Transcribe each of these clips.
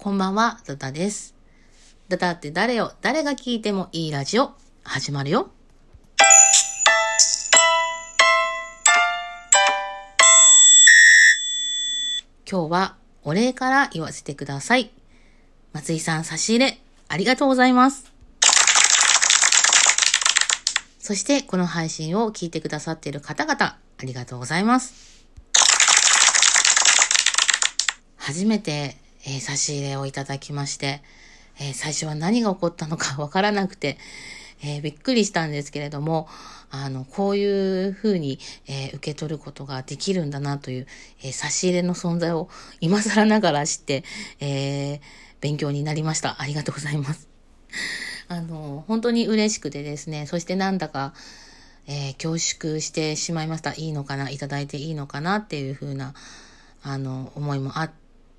こんばんは、ダダです。ダダって誰よ、誰が聞いてもいいラジオ、始まるよ。今日はお礼から言わせてください。松井さん差し入れ、ありがとうございます。そしてこの配信を聞いてくださっている方々、ありがとうございます。初めて、え、差し入れをいただきまして、え、最初は何が起こったのかわからなくて、えー、びっくりしたんですけれども、あの、こういうふうに、え受け取ることができるんだなという、え差し入れの存在を今更ながら知って、え勉強になりました。ありがとうございます。あの、本当に嬉しくてですね、そしてなんだか、え、恐縮してしまいました。いいのかな？いただいていいのかな？っていうふうな、あの、思いもあっ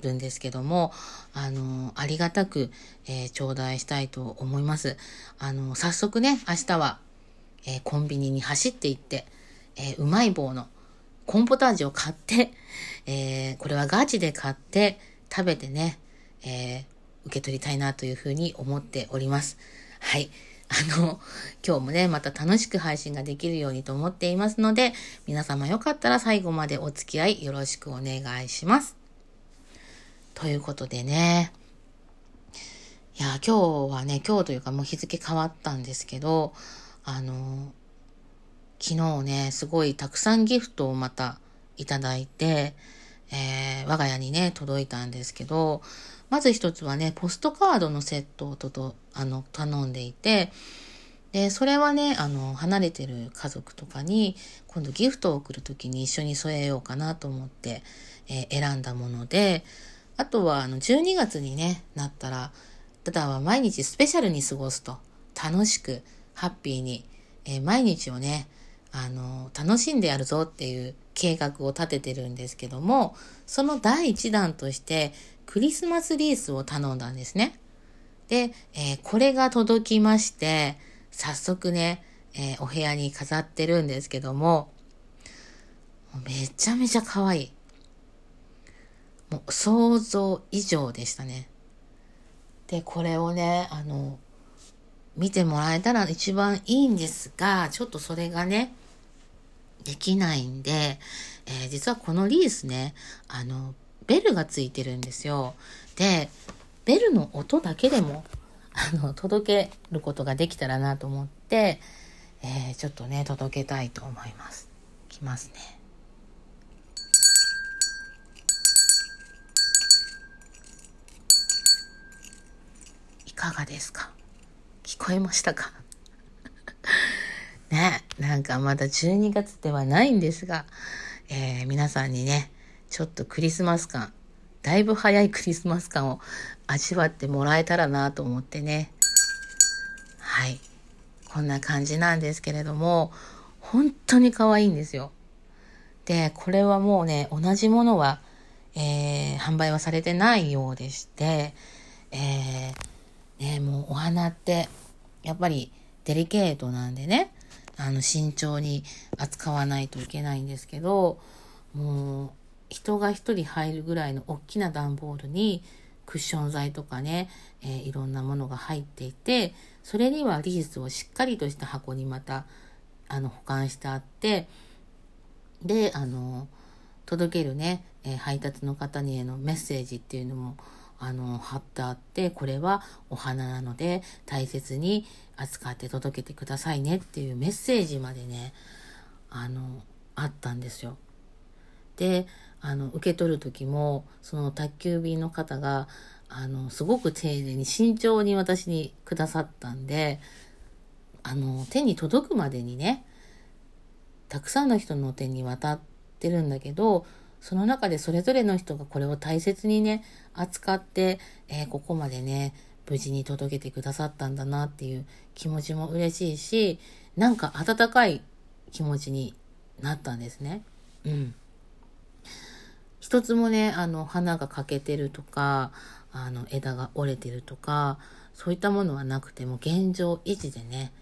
るんですけども、あの、ありがたく、えー、頂戴したいと思います。あの、早速ね、明日は、えー、コンビニに走って行って、えうまい棒のコンポタージュを買って、えこれはガチで買って食べてね、え受け取りたいなというふうに思っております。はい。あの、今日もね、また楽しく配信ができるようにと思っていますので、皆様よかったら最後までお付き合いよろしくお願いします。ということでね、いや、今日はね、今日というかもう日付変わったんですけど、あの、昨日ね、すごいたくさんギフトをまたいただいて、えー、我が家にね、届いたんですけど、まず一つはね、ポストカードのセットをとと、あの、頼んでいて、で、それはね、あの、離れてる家族とかに、今度ギフトを送るときに一緒に添えようかなと思って、えー、選んだもので、あとは、あの、12月にね、なったら、ただは毎日スペシャルに過ごすと、楽しく、ハッピーに、えー、毎日をね、あの、楽しんでやるぞっていう計画を立ててるんですけども、その第一弾として、クリスマスリースを頼んだんですね。で、えー、これが届きまして、早速ね、えー、お部屋に飾ってるんですけども、めちゃめちゃ可愛い。もう想像以上でしたね。で、これをね、あの、見てもらえたら一番いいんですが、ちょっとそれがね、できないんで、えー、実はこのリースね、あの、ベルがついてるんですよ。で、ベルの音だけでも、あの、届けることができたらなと思って、えー、ちょっとね、届けたいと思います。いきますね。いかがですか？聞こえましたか？ね、なんかまだ12月ではないんですが、えー、皆さんにね、ちょっとクリスマス感、だいぶ早いクリスマス感を味わってもらえたらなと思ってね。はい。こんな感じなんですけれども、本当に可愛いんですよ。で、これはもうね、同じものは、えー、販売はされてないようでして、えー、ね、もうお花って、やっぱりデリケートなんでね、あの、慎重に扱わないといけないんですけど、もう、人が一人入るぐらいの大きな段ボールにクッション材とかね、えー、いろんなものが入っていて、それにはリースをしっかりとした箱にまた、あの、保管してあって、で、あの、届けるね、えー、配達の方にへのメッセージっていうのも、あの、貼ってあって、これはお花なので大切に扱って届けてくださいねっていうメッセージまでね、あの、あったんですよ。で、あの、受け取る時も、その宅急便の方が、あの、すごく丁寧に慎重に私にくださったんで、あの、手に届くまでにね、たくさんの人の手に渡ってるんだけど、その中でそれぞれの人がこれを大切にね、扱って、えー、ここまでね、無事に届けてくださったんだなっていう気持ちも嬉しいし、なんか温かい気持ちになったんですね。うん。一つもね、あの、花が欠けてるとか、あの、枝が折れてるとか、そういったものはなくても現状維持でね、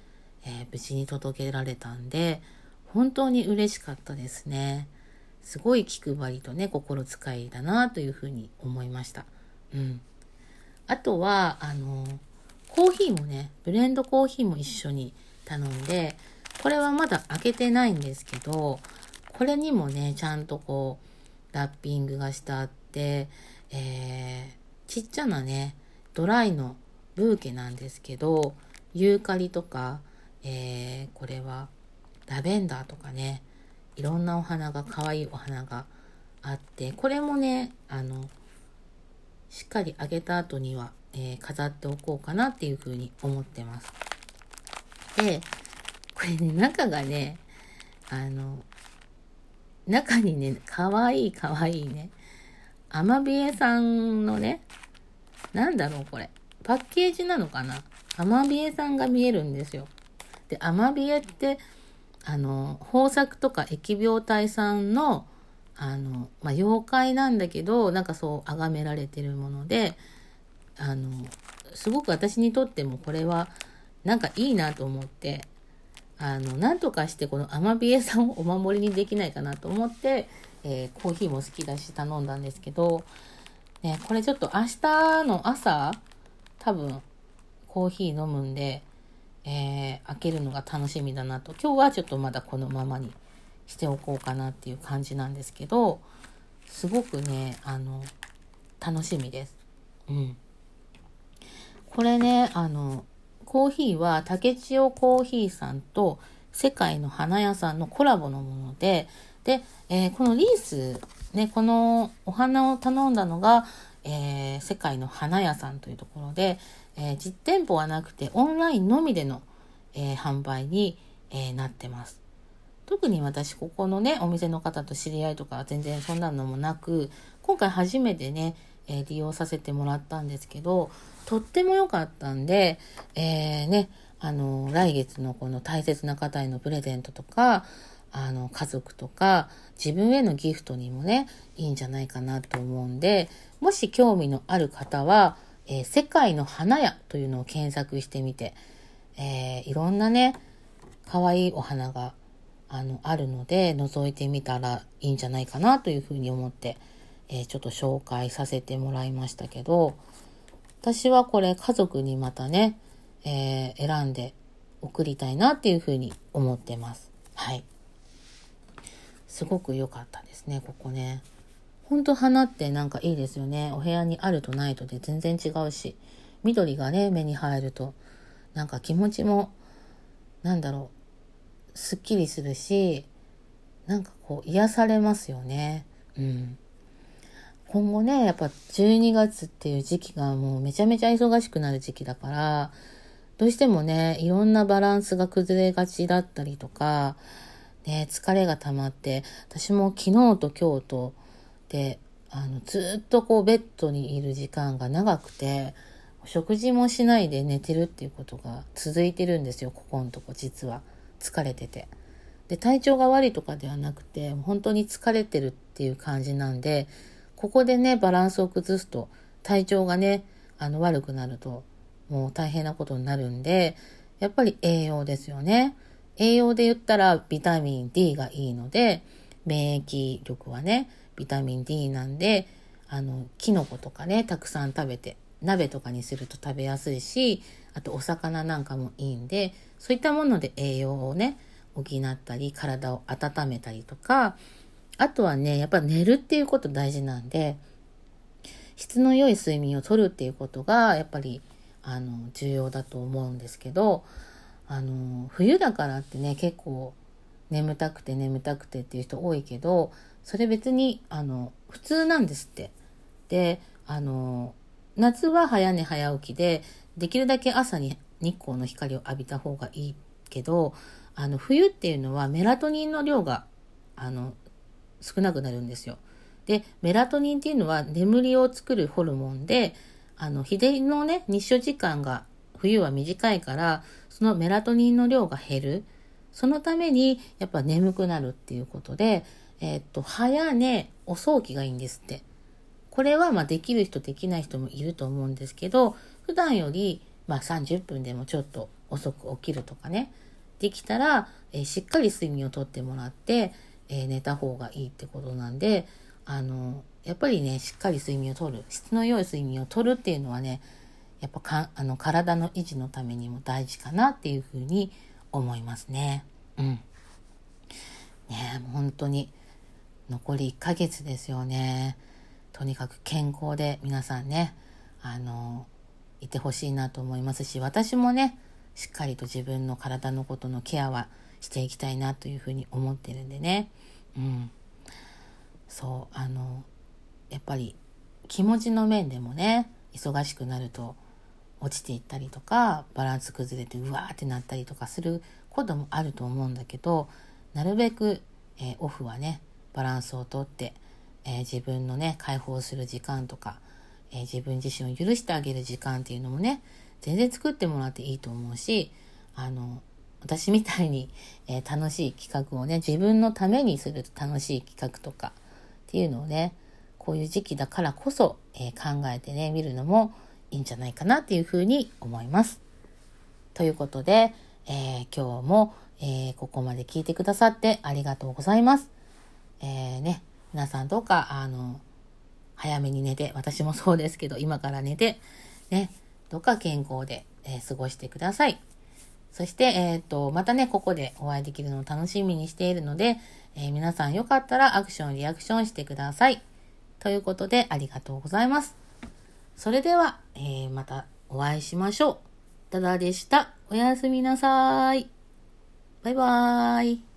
えー、無事に届けられたんで、本当に嬉しかったですね。すごい気配りとね、心遣いだなというふうに思いました。うん。あとは、あの、コーヒーもね、ブレンドコーヒーも一緒に頼んで、これはまだ開けてないんですけど、これにもね、ちゃんとこう、ラッピングがしてあって、えー、ちっちゃなね、ドライのブーケなんですけど、ユーカリとか、えー、これはラベンダーとかね、いろんなお花が、可愛いお花があって、これもね、あの、しっかり揚げた後には、えー、飾っておこうかなっていうふうに思ってます。で、これね、中がね、あの、中にね、かわいいかわいいね、アマビエさんのね、なんだろうこれ。パッケージなのかなアマビエさんが見えるんですよ。で、アマビエって、あの、豊作とか疫病退散の、あの、まあ、妖怪なんだけど、なんかそう崇められてるもので、あの、すごく私にとってもこれは、なんかいいなと思って、あの、なんとかしてこのアマビエさんを お守りにできないかなと思って、えー、コーヒーも好きだし頼んだんですけど、ね、これちょっと明日の朝、多分、コーヒー飲むんで、えー、開けるのが楽しみだなと。今日はちょっとまだこのままにしておこうかなっていう感じなんですけど、すごくね、あの、楽しみです。うん。これね、あの、コーヒーは竹千代コーヒーさんと世界の花屋さんのコラボのもので、で、えー、このリース、ね、このお花を頼んだのが、えー、世界の花屋さんというところで、えー、実店舗はなくてオンラインのみでの、え販売に、えなってます。特に私、ここのね、お店の方と知り合いとか全然そんなのもなく、今回初めてね、え、利用させてもらったんですけど、とっても良かったんで、え、ね、あの、来月のこの大切な方へのプレゼントとか、あの、家族とか、自分へのギフトにもね、いいんじゃないかなと思うんで、もし興味のある方は、えー、世界の花屋というのを検索してみて、えー、いろんなね、可愛いお花があの、あるので、覗いてみたらいいんじゃないかなというふうに思って、えー、ちょっと紹介させてもらいましたけど、私はこれ家族にまたね、え、選んで送りたいなっていうふうに思ってます。はい。すごく良かったですね、ここね。ほんと花ってなんかいいですよね。お部屋にあるとないとで全然違うし、緑がね、目に入ると、なんか気持ちも、なんだろう、すっきりするし、なんかこう癒されますよね。うん。今後ね、やっぱ12月っていう時期がもうめちゃめちゃ忙しくなる時期だから、どうしてもね、いろんなバランスが崩れがちだったりとか、ね、疲れが溜まって、私も昨日と今日とで、あの、ずっとこうベッドにいる時間が長くて、食事もしないで寝てるっていうことが続いてるんですよ、ここのとこ実は。疲れてて。で、体調が悪いとかではなくて、本当に疲れてるっていう感じなんで、ここでね、バランスを崩すと、体調がね、あの、悪くなると、もう大変なことになるんで、やっぱり栄養ですよね。栄養で言ったらビタミン D がいいので、免疫力はね、ビタミン D なんで、あの、キノコとかね、たくさん食べて、鍋とかにすると食べやすいし、あとお魚なんかもいいんで、そういったもので栄養をね、補ったり、体を温めたりとか、あとはね、やっぱ寝るっていうこと大事なんで、質の良い睡眠をとるっていうことが、やっぱり、あの、重要だと思うんですけど、あの、冬だからってね、結構、眠たくて眠たくてっていう人多いけど、それ別に、あの、普通なんですって。で、あの、夏は早寝早起きで、できるだけ朝に日光の光を浴びた方がいいけど、あの、冬っていうのはメラトニンの量が、あの、少なくなるんですよ。で、メラトニンっていうのは眠りを作るホルモンで、あの、日照のね、日照時間が冬は短いから、そのメラトニンの量が減る。そのために、やっぱ眠くなるっていうことで、えー、っと、早寝、遅起きがいいんですって。これはまあできる人できない人もいると思うんですけど、普段よりまあ30分でもちょっと遅く起きるとかね、できたら、えー、しっかり睡眠をとってもらって、えー、寝た方がいいってことなんで、あの、やっぱりね、しっかり睡眠をとる、質の良い睡眠をとるっていうのはね、やっぱかあの体の維持のためにも大事かなっていうふうに思いますね。うん。ね本当に残り1ヶ月ですよね。とにかく健康で皆さんね、あの、いてほしいなと思いますし、私もね、しっかりと自分の体のことのケアはしていきたいなというふうに思ってるんでね。うん。そう、あの、やっぱり気持ちの面でもね、忙しくなると落ちていったりとか、バランス崩れてうわーってなったりとかすることもあると思うんだけど、なるべく、えー、オフはね、バランスをとって、えー、自分のね、解放する時間とか、えー、自分自身を許してあげる時間っていうのもね、全然作ってもらっていいと思うし、あの、私みたいに、えー、楽しい企画をね、自分のためにする楽しい企画とかっていうのをね、こういう時期だからこそ、え、考えてね、見るのもいいんじゃないかなっていうふうに思います。ということで、え、今日も、えここまで聞いてくださってありがとうございます。えね、皆さんどうか、あの、早めに寝て、私もそうですけど、今から寝て、ね、どうか健康で、えー、過ごしてください。そして、えっ、ー、と、またね、ここでお会いできるのを楽しみにしているので、えー、皆さんよかったらアクション、リアクションしてください。ということで、ありがとうございます。それでは、えまたお会いしましょう。ダダでした。おやすみなさい。バイバーイ。